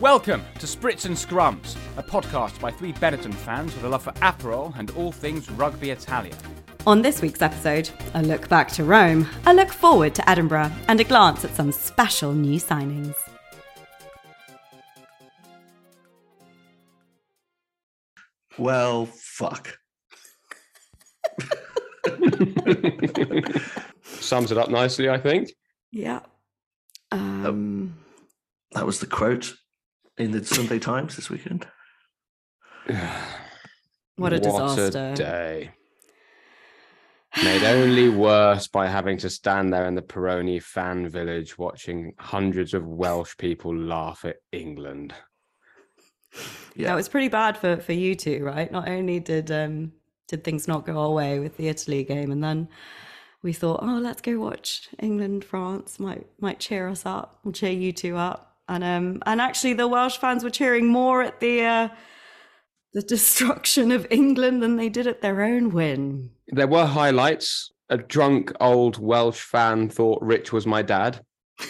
Welcome to Spritz and Scrums, a podcast by three Benetton fans with a love for Aperol and all things rugby Italian. On this week's episode, a look back to Rome, a look forward to Edinburgh, and a glance at some special new signings. Well, fuck. Sums it up nicely, I think. Yeah. Um, That was the quote in the Sunday Times this weekend. What a disaster. day. Made only worse by having to stand there in the Peroni fan village watching hundreds of Welsh people laugh at England. Yeah. That was pretty bad for, for you two, right? Not only did um, did things not go our way with the Italy game, and then we thought, oh, let's go watch England France. Might might cheer us up. We'll cheer you two up. And um and actually, the Welsh fans were cheering more at the uh, the destruction of England than they did at their own win. There were highlights. A drunk old Welsh fan thought Rich was my dad.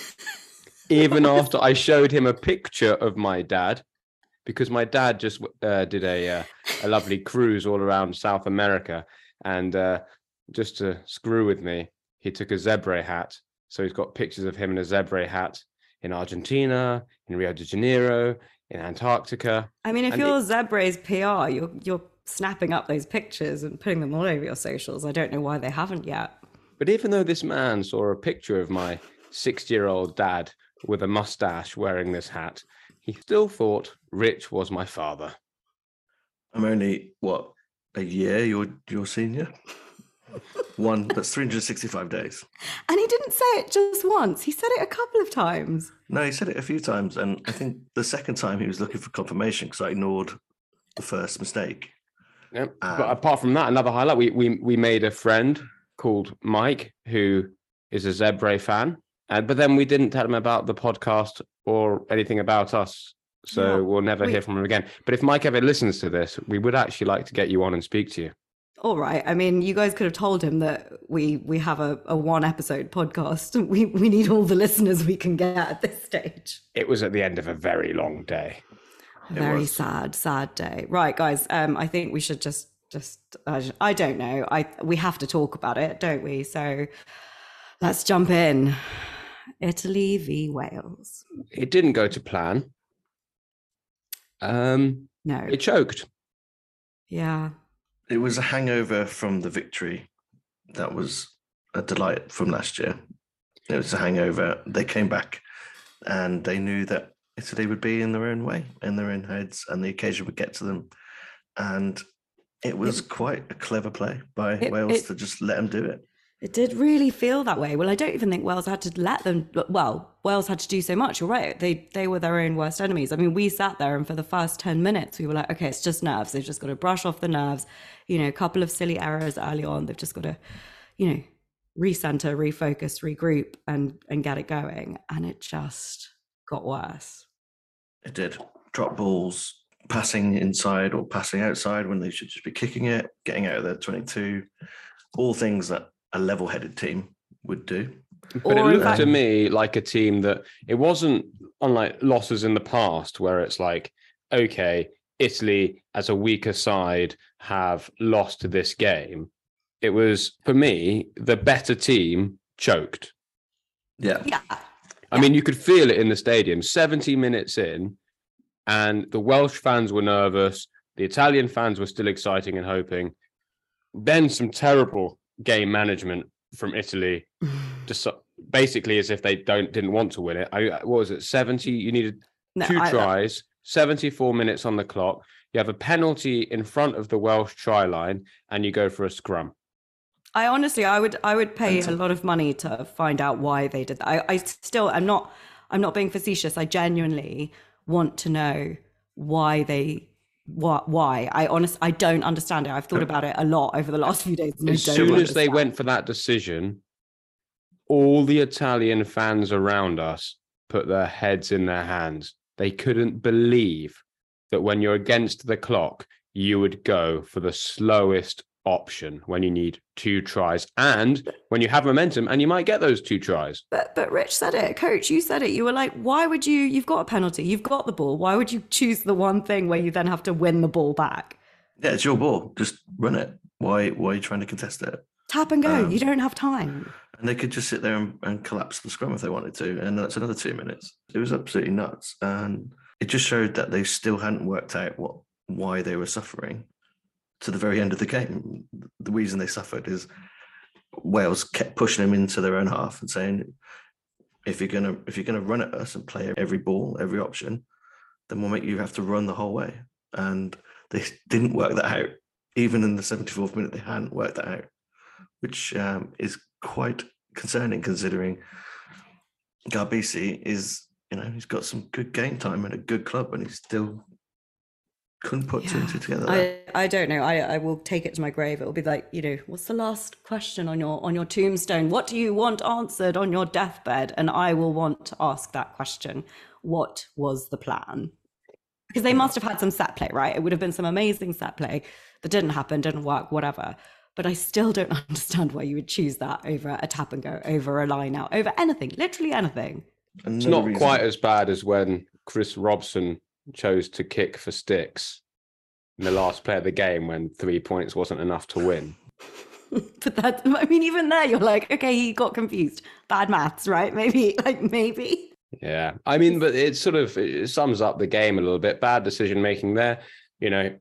Even after I showed him a picture of my dad, because my dad just uh, did a uh, a lovely cruise all around South America, and uh, just to screw with me, he took a zebra hat. So he's got pictures of him in a zebra hat in Argentina, in Rio de Janeiro, in Antarctica. I mean, if And you're Zebra's PR, you're you're snapping up those pictures and putting them all over your socials. I don't know why they haven't yet. But even though this man saw a picture of my 60 year old dad with a mustache wearing this hat, he still thought Rich was my father. I'm only, what, a year your your senior? One, that's 365 days. And he didn't say it just once. He said it a couple of times. No, he said it a few times. And I think the second time he was looking for confirmation because I ignored the first mistake. Yep. Ah. but apart from that, another highlight, we, we, we made a friend called Mike who is a Zebre fan. And, but then we didn't tell him about the podcast or anything about us. So Yeah, we'll never we- hear from him again. But if Mike ever listens to this, we would actually like to get you on and speak to you. All right. I mean, you guys could have told him that we we have a, a one episode podcast. We we need all the listeners we can get at this stage. It was at the end of a very long day. A very sad, sad day. Right, guys. Um, I think we should just just uh, I don't know. I we have to talk about it, don't we? So let's jump in. Italy v Wales. It didn't go to plan. Um, No. it choked. yeah. It was a hangover from the victory that was a delight from last year. It was a hangover. They came back and they knew that Italy would be in their own way, in their own heads, and the occasion would get to them. And it was quite a clever play by It- Wales it- to just let them do it. It did really feel that way. Well, I don't even think Wales had to let them. Well, Wales had to do so much. You're right. They they were their own worst enemies. I mean, we sat there and for the first ten minutes, we were like, okay, it's just nerves. They've just got to brush off the nerves. You know, a couple of silly errors early on. They've just got to, you know, recenter, refocus, regroup, and and get it going. And it just got worse. It did. Drop balls, passing inside or passing outside when they should just be kicking it, getting out of their 22, all things that a level headed team would do. But it Or in looked to me like a team that it wasn't unlike losses in the past where it's like, okay, Italy as a weaker side have lost this game. It was for me the better team choked. Yeah. Yeah. I mean, you could feel it in the stadium. 70 minutes in, and the Welsh fans were nervous. The Italian fans were still exciting and hoping. Then some terrible game management from Italy, just basically as if they don't didn't want to win it. I what was it? 70. You needed No, two I- uh, tries, 74 minutes on the clock. You have a penalty in front of the Welsh try line, and you go for a scrum. I honestly, I would, I would pay a lot of money to find out why they did that. I, I still, I'm not, I'm not being facetious. I genuinely want to know why they, what, why. I honest, I don't understand it. I've thought uh, about it a lot over the last few days. as soon as they went for that decision, all the Italian fans around us put their heads in their hands. They couldn't believe that when you're against the clock, you would go for the slowest option when you need two tries and when you have momentum and you might get those two tries. But but Rich said it, coach, you said it. You were like, why would you you've got a penalty, you've got the ball. Why would you choose the one thing where you then have to win the ball back? Yeah, it's your ball. Just run it. Why why are you trying to contest it? Tap and go. Um, you don't have time. And they could just sit there and, and collapse the scrum if they wanted to. And that's another two minutes. It was absolutely nuts. And it just showed that they still hadn't worked out what why they were suffering to the very end of the game. The reason they suffered is Wales kept pushing them into their own half and saying, if you're gonna if you're gonna run at us and play every ball, every option, then we'll make you have to run the whole way. And they didn't work that out. Even in the 74th minute, they hadn't worked that out, which um, is quite concerning considering Garbisi is, you know, he's got some good game time and a good club, and he still couldn't put two and two together. I, I don't know. I, I will take it to my grave. It will be like, you know, what's the last question on your on your tombstone? What do you want answered on your deathbed? And I will want to ask that question. What was the plan? Because they must have had some set play, right? It would have been some amazing set play that didn't happen, didn't work, whatever. But I still don't understand why you would choose that over a tap and go, over a line out, over anything, literally anything. It's not reason- quite as bad as when Chris Robson chose to kick for sticks in the last play of the game when three points wasn't enough to win. but that, I mean, even there, you're like, okay, he got confused. Bad maths, right? Maybe, like, maybe. Yeah, I mean, but it sort of it sums up the game a little bit. Bad decision making there. You know,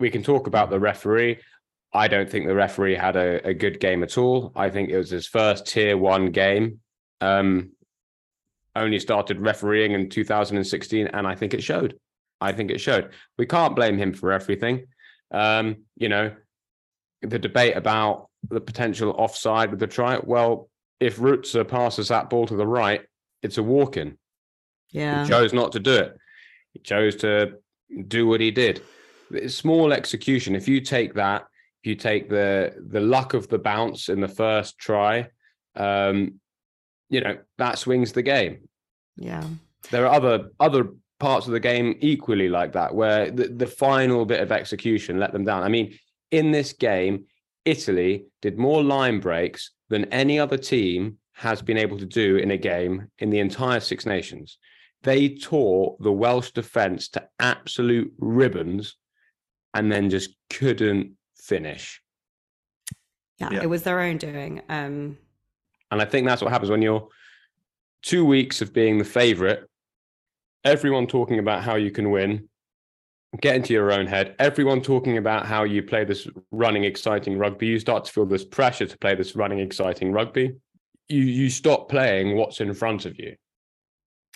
we can talk about the referee. I don't think the referee had a, a good game at all. I think it was his first tier one game. Um, only started refereeing in 2016, and I think it showed. I think it showed. We can't blame him for everything. Um, you know, the debate about the potential offside with the try. Well, if Ruzza passes that ball to the right, it's a walk in. Yeah. He chose not to do it. He chose to do what he did. It's small execution. If you take that, if you take the the luck of the bounce in the first try, um, you know that swings the game. Yeah. There are other other parts of the game equally like that, where the, the final bit of execution let them down. I mean, in this game, Italy did more line breaks than any other team has been able to do in a game in the entire Six Nations. They tore the Welsh defense to absolute ribbons and then just couldn't finish. Yeah. Yeah. It was their own doing. Um, And I think that's what happens when you're two weeks of being the favorite, everyone talking about how you can win, get into your own head, everyone talking about how you play this running, exciting rugby. You start to feel this pressure to play this running, exciting rugby. You you stop playing what's in front of you.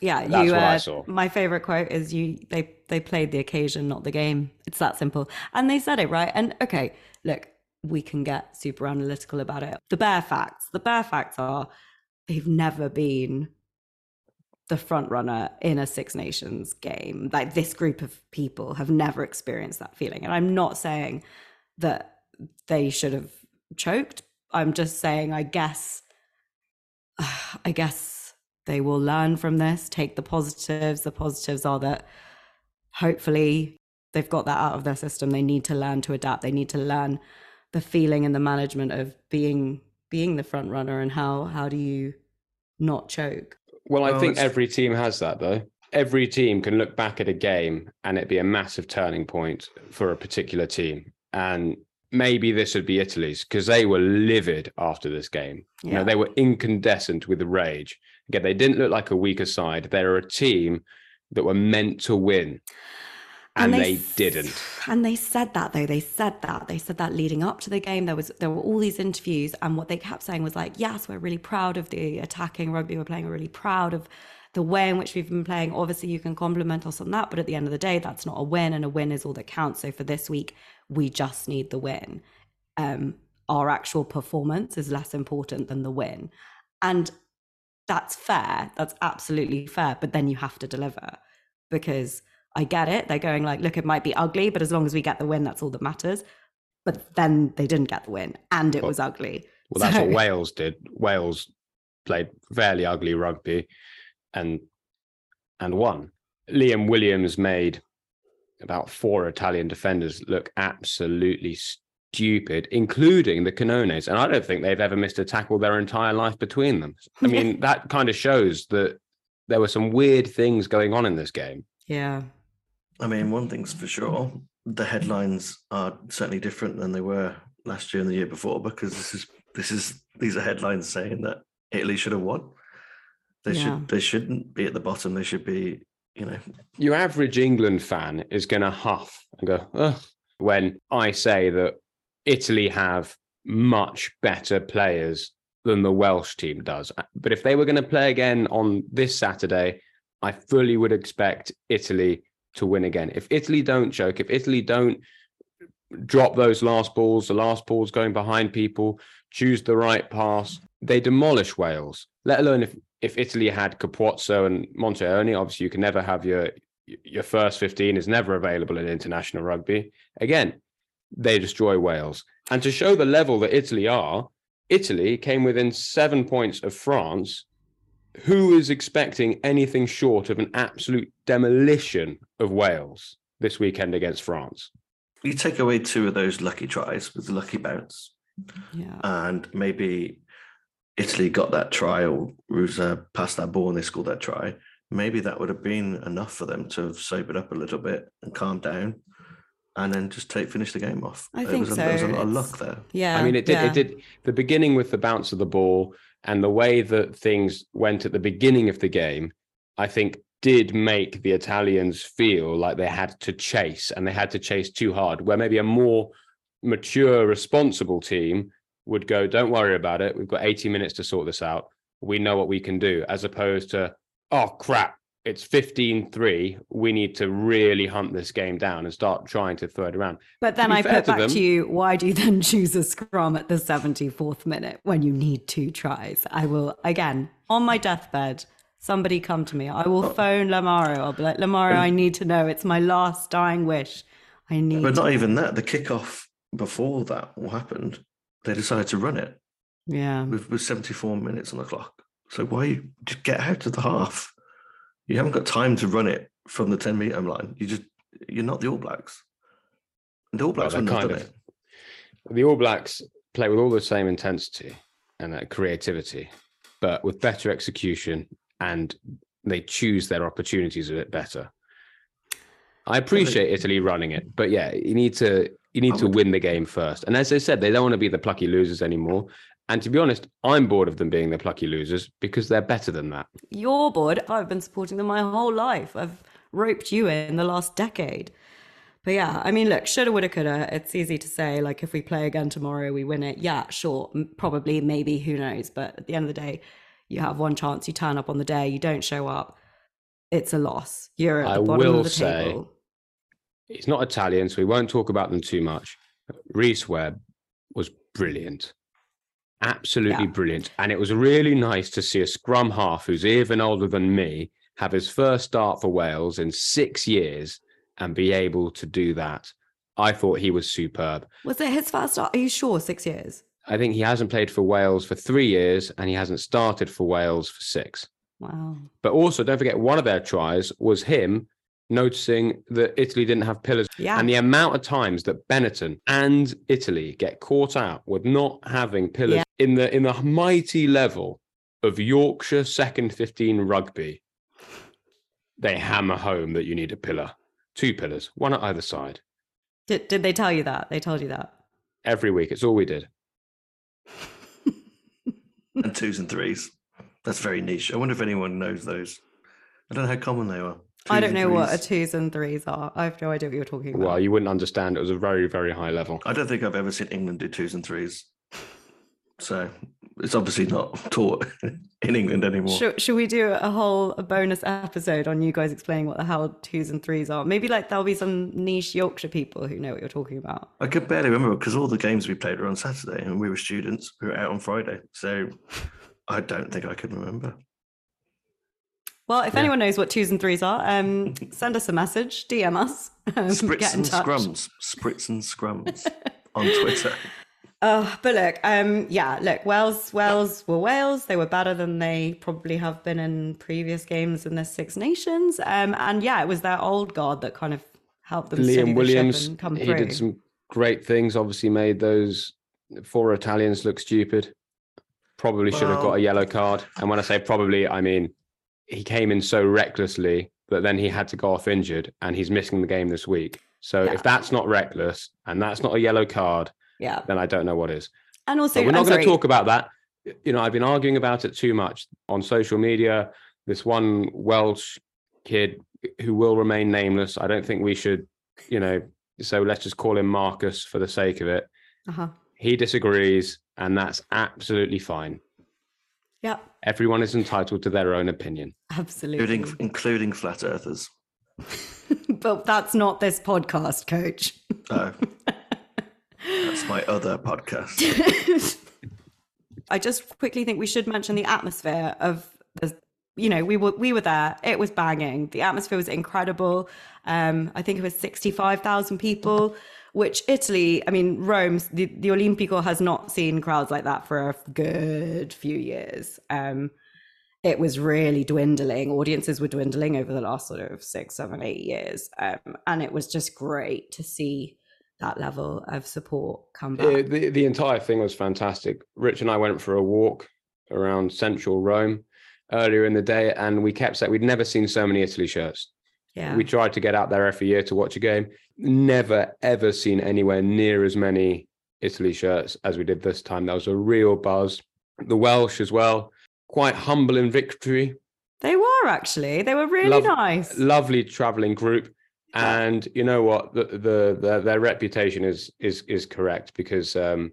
yeah. That's you, what I uh, saw. My favorite quote is you, they, they played the occasion, not the game. It's that simple. And they said it, right? And okay, look, we can get super analytical about it. The bare facts, the bare facts are they've never been the front runner in a Six Nations game. Like this group of people have never experienced that feeling. And I'm not saying that they should have choked. I'm just saying, I guess, I guess they will learn from this, take the positives. The positives are that hopefully they've got that out of their system. They need to learn to adapt. They need to learn the feeling and the management of being being the front runner and how how do you not choke? Well, I Well, think it's- every team has that though. Every team can look back at a game and it be a massive turning point for a particular team. And maybe this would be Italy's because they were livid after this game. You know, Yeah. they were incandescent with rage. Again, they didn't look like a weaker side. They're a team that were meant to win. And, they, s- didn't. And they said that though. They said that. They said that leading up to the game. There was there were all these interviews, and what they kept saying was like, "Yes, we're really proud of the attacking rugby we're playing. We're really proud of the way in which we've been playing. Obviously, you can compliment us on that, but at the end of the day, that's not a win, and a win is all that counts. So for this week, we just need the win. Um, our actual performance is less important than the win, and that's fair. That's absolutely fair. But then you have to deliver because I get it. They're going like, look, it might be ugly, but as long as we get the win, that's all that matters. But then they didn't get the win, and it Well- was ugly. Well, that's what Wales did. Wales played fairly ugly rugby and and won. Liam Williams made about four Italian defenders look absolutely stupid, including the Cannones. And I don't think they've ever missed a tackle their entire life between them. I mean, that kind of shows that there were some weird things going on in this game. Yeah. I mean, one thing's for sure: the headlines are certainly different than they were last year and the year before because this is this is these are headlines saying that Italy should have won. They Yeah. should they shouldn't be at the bottom. They should be, you know, Your average England fan is going to huff and go, Ugh, when I say that Italy have much better players than the Welsh team does. Uh, but if they were going to play again on this Saturday, I fully would expect Italy to win again. If Italy don't choke, if Italy don't drop those last balls, the last balls going behind people, choose the right pass, they demolish Wales. Let alone if if Italy had Capuozzo and Monty Ioane, obviously you can never have your your first 15 is never available in international rugby. Again, they destroy Wales. And to show the level that Italy are, Italy came within seven points of France. Who is expecting anything short of an absolute demolition of Wales this weekend against France? you take away two of those lucky tries with the lucky bounce, Yeah. and maybe Italy got that try or Ruzza uh, passed that ball and they scored that try. Maybe that would have been enough for them to have sobered up a little bit and calmed down, and then just take finish the game off. I there think was a, There was a so. lot of luck there. Yeah. I mean, it did. yeah. It did. The beginning with the bounce of the ball and the way that things went at the beginning of the game, I think, did make the Italians feel like they had to chase and they had to chase too hard. Where maybe a more mature, responsible team would go, "Don't worry about it. We've got 80 minutes to sort this out. We know what we can do," as opposed to, "Oh crap." It's 15-3. We need to really hunt this game down and start trying to throw it around. But then I fair put to back them- to you, why do you then choose a scrum at the 74th minute when you need two tries? I will, again, on my deathbed, somebody come to me. I will oh. phone Lamaro. I'll be like, Lamaro, I need to know. It's my last dying wish. I need But to- not even that. The kickoff before that what happened, they decided to run it Yeah. with, with 74 minutes on the clock. So why you just get out of the half? You haven't got time to run it from the 10 meter line. You just you're not the All Blacks. The All Blacks they're wouldn't have done of- it. the All Blacks play with all the same intensity and uh, creativity, but with better execution, and they choose their opportunities a bit better. I appreciate Italy running it, but yeah, you need to you need I to would- win the game first. And as I said, they don't want to be the plucky losers anymore. And to be honest, I'm bored of them being the plucky losers because they're better than that. You're bored. I've been supporting them my whole life. I've roped you in the last decade. But yeah, I mean, look, shoulda, woulda, coulda. It's easy to say, like, if we play again tomorrow, we win it. Yeah, sure, probably, maybe, who knows? But at the end of the day, you have one chance. You turn up on the day, you don't show up. It's a loss. You're at the I bottom will of the say- table. He's not Italian, so we won't talk about them too much. Rhys Webb was brilliant. Absolutely Yeah. brilliant. And it was really nice to see a scrum half who's even older than me have his first start for Wales in six years and be able to do that. I thought he was superb. Was it his first start? Are you sure? Six years? I think he hasn't played for Wales for three years and he hasn't started for Wales for six. Wow. But also, don't forget, one of their tries was him noticing that Italy didn't have pillars. Yeah. And the amount of times that Benetton and Italy get caught out with not having pillars Yeah. in the in the mighty level of Yorkshire second 15 rugby, they hammer home that you need a pillar. Two pillars, one at either side. Did, did they tell you that? They told you that? Every week. It's all we did. And twos and threes. That's very niche. I wonder if anyone knows those. I don't know how common they are. I don't know what a twos and threes are. I have no idea what you're talking about. Well, you wouldn't understand. It was a very, very high level. I don't think I've ever seen England do twos and threes. So it's obviously not taught in England anymore. Should, should we do a whole a bonus episode on you guys explaining what the hell twos and threes are? Maybe like there'll be some niche Yorkshire people who know what you're talking about. I could barely remember because all the games we played were on Saturday and we were students. We were out on Friday. So I don't think I could remember. Well, if Yeah. anyone knows what twos and threes are, um, send us a message, DM us, um, Spritz get in and touch. scrums. Spritz and scrums on Twitter. Oh, but look, um, yeah, look, Wales, Wales were Wales. They were better than they probably have been in previous games in the Six Nations. Um, and yeah, it was their old guard that kind of helped them steady Liam the Williams, ship and come he through. did some great things. Obviously, made those four Italians look stupid. Probably should have got a yellow card. And when I say probably, I mean he came in so recklessly that then he had to go off injured, and he's missing the game this week. So Yeah. if that's not reckless and that's not a yellow card, Yeah. then I don't know what is. And also, But we're not going to talk about that. You know, I've been arguing about it too much on social media. This one Welsh kid who will remain nameless. I don't think we should, you know, so let's just call him Marcus for the sake of it. Uh-huh. He disagrees, and that's absolutely fine. Yeah, Everyone is entitled to their own opinion. absolutely. including including flat earthers. but that's not this podcast, coach. Oh, that's my other podcast. I just quickly think we should mention the atmosphere of the you know we were we were there it was banging the atmosphere was incredible um i think it was 65,000 people which Italy I mean Rome the, the Olimpico has not seen crowds like that for a good few years um it was really dwindling audiences were dwindling over the last sort of six seven eight years um and it was just great to see that level of support come back Uh, the, the entire thing was fantastic. Rich and I went for a walk around central Rome earlier in the day, and we kept saying we'd never seen so many Italy shirts. Yeah We tried to get out there every year to watch a game. Never ever seen anywhere near as many Italy shirts as we did this time. There was a real buzz. The Welsh as well, quite humble in victory. They were actually. They were really Love- nice. Lovely traveling group. And you know what? The, the, the their reputation is is is correct because um,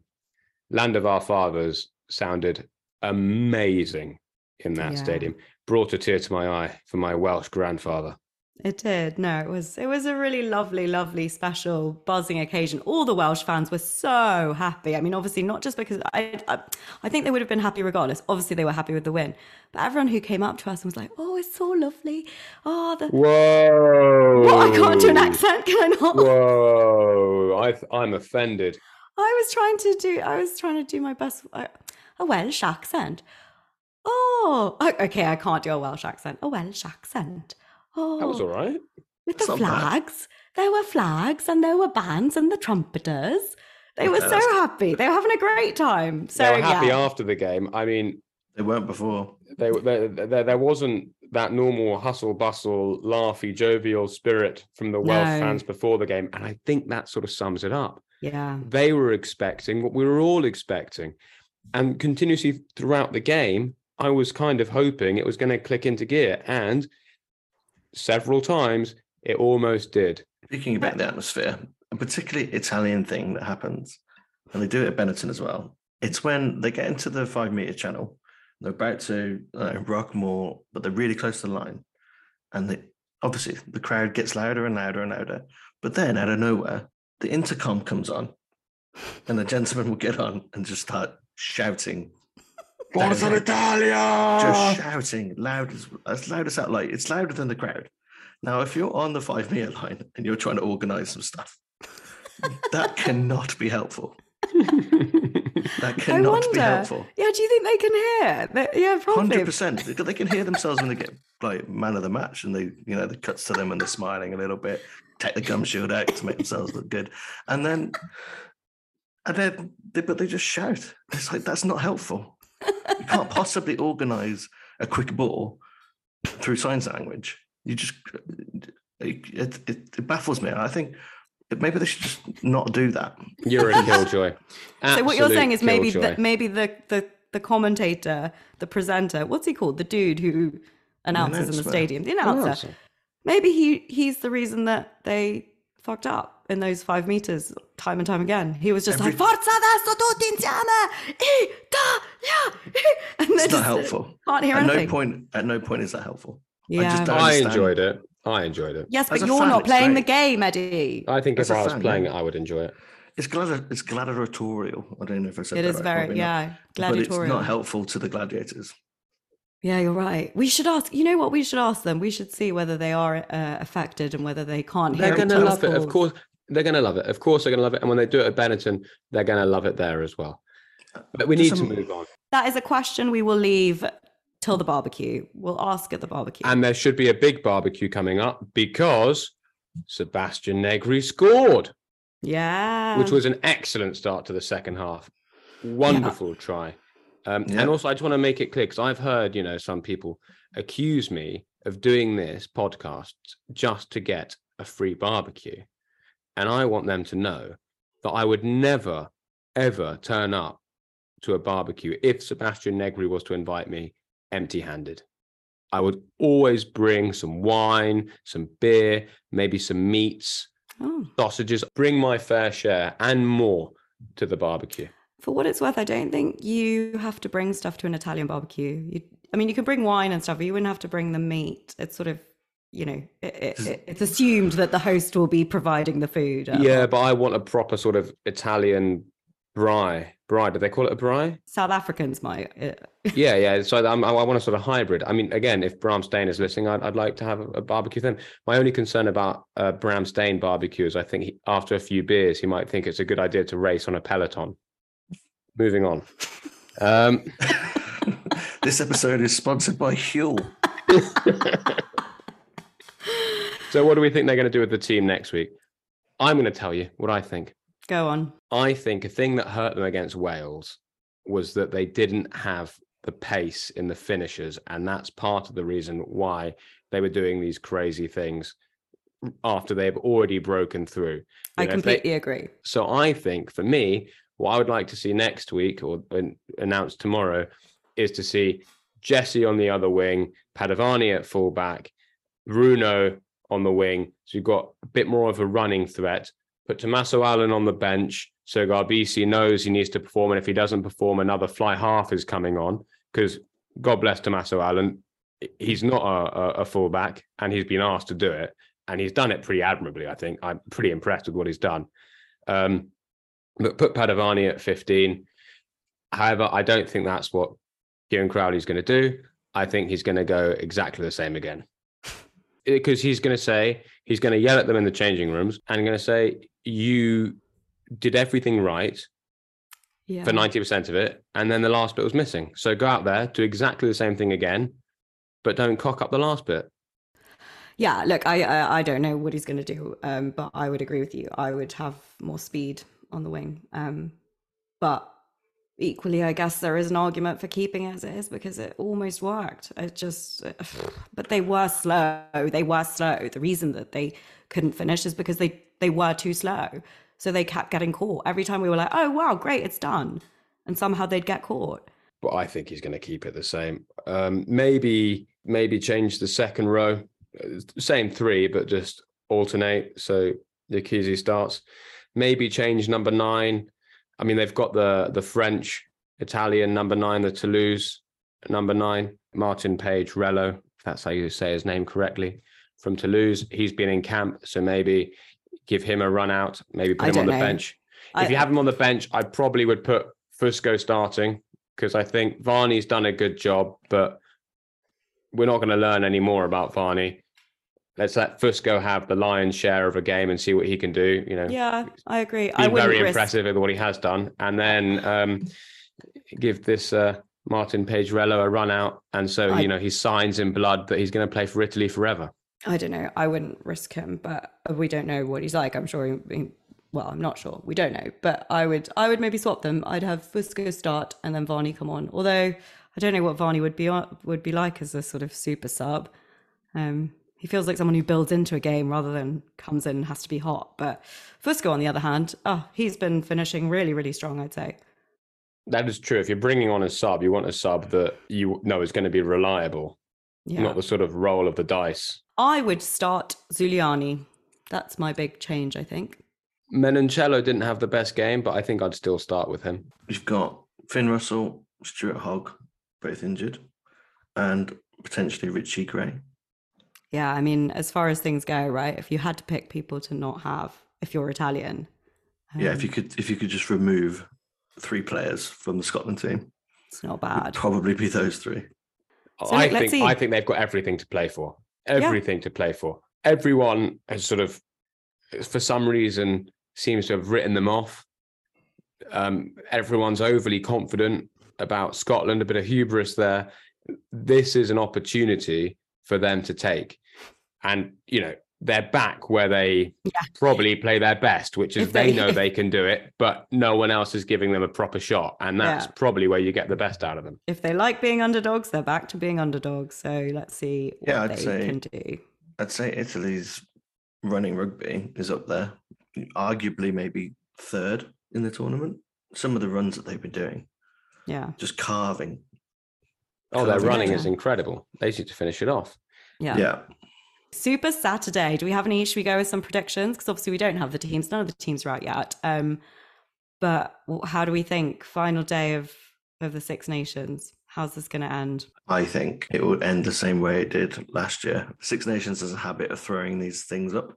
Land of Our Fathers sounded amazing in that Yeah. stadium. Brought a tear to my eye for my Welsh grandfather. It did. No, it was it was a really lovely, lovely, special, buzzing occasion. All the Welsh fans were so happy. I mean, obviously not just because I, I, I think they would have been happy regardless. Obviously, they were happy with the win, but everyone who came up to us and was like, "Oh, it's so lovely. Oh, the Whoa! what? I can't do an accent. Can I not? Whoa! I I'm offended. I was trying to do. I was trying to do my best. uh, A Welsh accent. Oh, okay. I can't do a Welsh accent. A Welsh accent. Oh, That was oh, all right. with That's the not bad. flags. There were flags and there were bands and the trumpeters. They were so happy. They were having a great time. So they were happy yeah. after the game. I mean, They weren't before. they, there, there, there wasn't that normal hustle bustle, laughy, jovial spirit from the Welsh No. fans before the game, and I think that sort of sums it up. yeah. They were expecting what we were all expecting, and continuously throughout the game, I was kind of hoping it was going to click into gear, and several times it almost did. Speaking about the atmosphere, a particularly Italian thing that happens, and they do it at Benetton as well. It's when they get into the five meter channel, they're about to uh, rock more, but they're really close to the line, and they obviously the crowd gets louder and louder and louder. But then out of nowhere, the intercom comes on, and the gentleman will get on and just start shouting, Forza Italia! just shouting loud as as loud as that. Like it's louder than the crowd. Now, if you're on the five meter line and you're trying to organize some stuff, that cannot be helpful. That I cannot wonder. be helpful. Yeah, do you think they can hear? They- yeah, probably. Hundred percent. They can hear themselves when they get like man of the match, and they, you know, the cuts to them and they're smiling a little bit, take the gum shield out to make themselves look good, and then, and then, they, but they just shout. It's like that's not helpful. You can't possibly organize a quick ball through signs language. You just it, it, it baffles me. I think maybe they should just not do that. You're a killjoy. So what you're saying is maybe killjoy. the, maybe the, the the commentator, the presenter, what's he called? The dude who announces in the announcer. stadium, the announcer. Announcer. Maybe he he's the reason that they fucked up in those five meters time and time again. He was just Every- like Forza adesso tutti insieme, Italia, and It's not helpful. Can't hear At no point, at no point is that helpful. yeah. just don't- I enjoyed it. I enjoyed it. yes, but As a you're fan, not playing the game, Eddie. I think As if I was fan, playing yeah. it, I would enjoy it. It's gladi- it's gladiatorial. I don't know if I said It that is right, very probably not. yeah But it's not helpful to the gladiators. Yeah, you're right. We should ask. You know what? We should ask them. We should see whether they are uh, affected and whether they can't hear. They're going to love it. Of course, they're going to love it. Of course, they're going to love it. And when they do it at Benetton, they're going to love it there as well. But we need Just to move on. That is a question we will leave till the barbecue. We'll ask at the barbecue. And there should be a big barbecue coming up because Sebastian Negri scored. Yeah. which was an excellent start to the second half. Wonderful try. Um, Yeah. And also, I just want to make it clear because I've heard, you know, some people accuse me of doing this podcast just to get a free barbecue. And I want them to know that I would never, ever turn up to a barbecue if Sebastian Negri was to invite me empty handed. I would always bring some wine, some beer, maybe some meats, Oh. sausages, bring my fair share and more to the barbecue. For what it's worth, I don't think you have to bring stuff to an Italian barbecue. You, I mean, you can bring wine and stuff, but you wouldn't have to bring the meat. It's sort of, you know, it, it, it- it's assumed that the host will be providing the food. Yeah, but I want a proper sort of Italian brie. Brie, do they call it a brie? South Africans might. yeah, yeah. So I'm, I want a sort of hybrid. I mean, again, if Braam Steyn is listening, I'd, I'd like to have a, a barbecue him. My only concern about uh, Braam Steyn barbecue is I think he, after a few beers, he might think it's a good idea to race on a peloton. Moving on. Um, this episode is sponsored by Huel. so, what do we think they're going to do with the team next week? I'm going to tell you what I think. Go on. I think a thing that hurt them against Wales was that they didn't have the pace in the finishers, and that's part of the reason why they were doing these crazy things after they've already broken through. I know, if they- completely agree. so I think for me, what I would like to see next week or an- announced tomorrow is to see Jesse on the other wing, Padovani at fullback, Bruno on the wing. So you've got a bit more of a running threat. Put Tommaso Allan on the bench. So Garbisi knows he needs to perform. And if he doesn't perform, another fly half is coming on. Because God bless Tommaso Allan. He's not a, a, a fullback and he's been asked to do it. And he's done it pretty admirably, I think. I'm pretty impressed with what he's done. Um, but put Padovani at 15. However, I don't think that's what Kieran Crowley's going to do. I think he's going to go exactly the same again. Because he's going to say, he's going to yell at them in the changing rooms and going to say, You did everything right Yeah. for 90% of it. And then the last bit was missing. So go out there, do exactly the same thing again, but don't cock up the last bit. Yeah, look, I, I I don't know what he's going to do, um, but I would agree with you. I would have more speed on the wing, um, but equally, I guess there is an argument for keeping it as it is because it almost worked. It just, but they were slow. They were slow. The reason that they couldn't finish is because they they were too slow. So they kept getting caught every time. We were like, oh wow, great, it's done, and somehow they'd get caught. But I think he's going to keep it the same. Um, maybe, maybe change the second row, Uh, same three, but just alternate. So Iachizzi starts. Maybe change number nine. I mean, they've got the the French, Italian number nine, the Toulouse number nine, Martin Page-Relo, if that's how you say his name correctly, from Toulouse. He's been in camp, so maybe give him a run out. Maybe put I him on the know. bench. I- if you have him on the bench, I probably would put Fusco starting because I think Varney's done a good job, but we're not going to learn any more about Varney. Let's let Fusco have the lion's share of a game and see what he can do. You know, Yeah, I agree. I very risk- impressive with what he has done, and then um, give this uh, Martin Page-Relo a run out, and so I- you know he signs in blood that he's going to play for Italy forever. I don't know. I wouldn't risk him, but we don't know what he's like. I'm sure. He, he- well, I'm not sure. We don't know, but I would. I would maybe swap them. I'd have Fusco start and then Varney come on. Although I don't know what Varney would be would be like as a sort of super sub. Um, he feels like someone who builds into a game rather than comes in and has to be hot. But Fusco, on the other hand, oh, he's been finishing really, really strong. I'd say. That is true. If you're bringing on a sub, you want a sub that you know is going to be reliable, Yeah. not the sort of roll of the dice. I would start Zuliani. That's my big change. I think. Menoncello didn't have the best game, but I think I'd still start with him. You've got Finn Russell, Stuart Hogg, both injured, and potentially Richie Gray. Yeah, I mean, as far as things go, right? If you had to pick people to not have, if you're Italian, Yeah, um, if you could, if you could just remove three players from the Scotland team, it's not bad. probably be those three. So I look, let's think see. I think they've got everything to play for. Everything to play for. Everyone has sort of, for some reason, seems to have written them off. Um, everyone's overly confident about Scotland. A bit of hubris there. This is an opportunity for them to take, and you know they're back where they Yeah. probably play their best, which is they, they- know they can do it, but no one else is giving them a proper shot. And that's Yeah. probably where you get the best out of them. If they like being underdogs, they're back to being underdogs. So let's see what Yeah, I'd they say- can do. I'd say Italy's running rugby is up there, arguably maybe third in the tournament. Some of the runs that they've been doing, Yeah. just carving. Oh, their Carving running is incredible. They need to finish it off. Yeah. Yeah. Super Saturday. Do we have any? Should we go with some predictions? Because obviously we don't have the teams. None of the teams are out yet. Um, but how do we think final day of of the Six Nations? How's this going to end? I think it will end the same way it did last year. Six Nations has a habit of throwing these things up.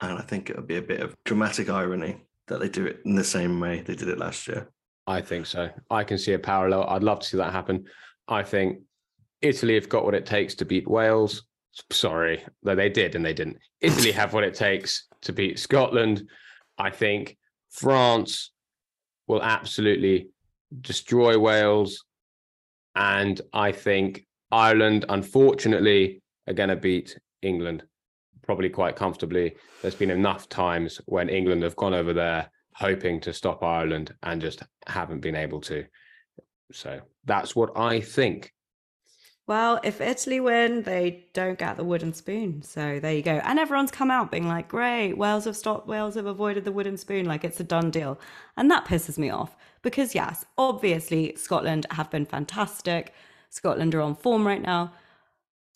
And I think it'll be a bit of dramatic irony that they do it in the same way they did it last year. I think so. I can see a parallel. I'd love to see that happen. I think Italy have got what it takes to beat Wales. Sorry, though they did and they didn't. Italy have what it takes to beat Scotland. I think France will absolutely destroy Wales. And I think Ireland, unfortunately, are going to beat England probably quite comfortably. There's been enough times when England have gone over there hoping to stop Ireland and just haven't been able to. So that's what I think. Well, if Italy win, they don't get the wooden spoon. So there you go. And everyone's come out being like, great, Wales have stopped, Wales have avoided the wooden spoon. Like it's a done deal. And that pisses me off because, yes, obviously Scotland have been fantastic. Scotland are on form right now.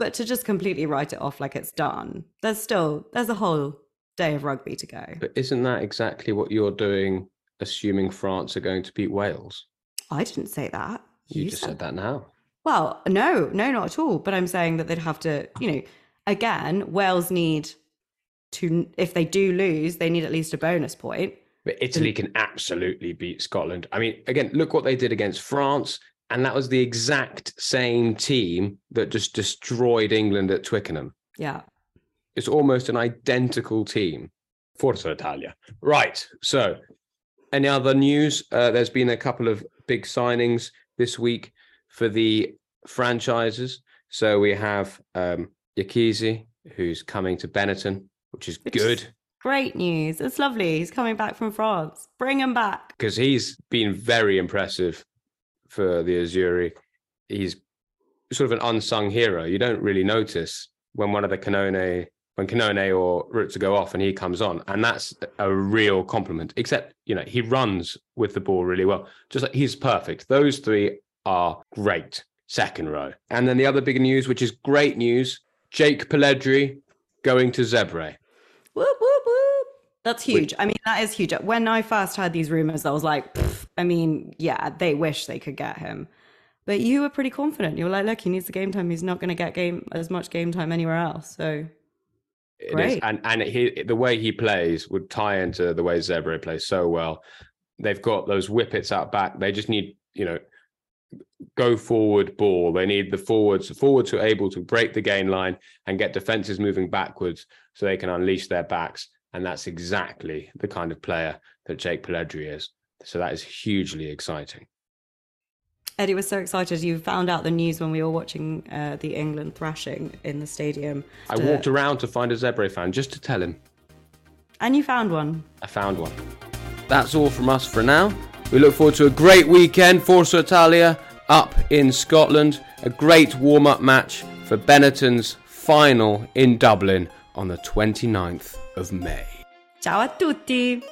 But to just completely write it off like it's done, there's still, there's a whole day of rugby to go. But isn't that exactly what you're doing, assuming France are going to beat Wales? I didn't say that. You, just said that now. Well, no, no, not at all. But I'm saying that they'd have to, you know, again, Wales need to, if they do lose, they need at least a bonus point. But Italy can absolutely beat Scotland. I mean, again, look what they did against France. And that was the exact same team that just destroyed England at Twickenham. Yeah. It's almost an identical team. Forza Italia. Right. So, any other news? Uh, there's been a couple of big signings this week for the franchises. So we have um, Iachizzi, who's coming to Benetton, which is Which is- good Great news. It's lovely. He's coming back from France. Bring him back. because he's been very impressive for the Azzurri. He's sort of an unsung hero. You don't really notice when one of the Cannone, when Cannone or Ruzza go off and he comes on. And that's a real compliment, except, you know, he runs with the ball really well. Just like he's perfect. Those three are great. Second row. And then the other big news, which is great news Jake Polledri going to Zebre. Whoop, whoop, whoop. That's huge. I mean, that is huge. When I first heard these rumors, I was like, I mean, yeah, they wish they could get him. But you were pretty confident. You were like, look, he needs the game time. He's not going to get game as much game time anywhere else. So It is. And and he the way he plays would tie into the way Zebre plays so well. They've got those whippets out back. They just need, you know, go forward ball. They need the forwards, The forwards who are able to break the gain line and get defenses moving backwards so they can unleash their backs. And that's exactly the kind of player that Jake Polledri is. So that is hugely exciting. Eddie was so excited. You found out the news when we were watching uh, the England thrashing in the stadium. I To- walked around to find a Zebre fan just to tell him And you found one. I found one. That's all from us for now. We look forward to a great weekend for Forza Italia up in Scotland. A great warm up match for Benetton's final in Dublin on the 29th of May. Ciao a tutti.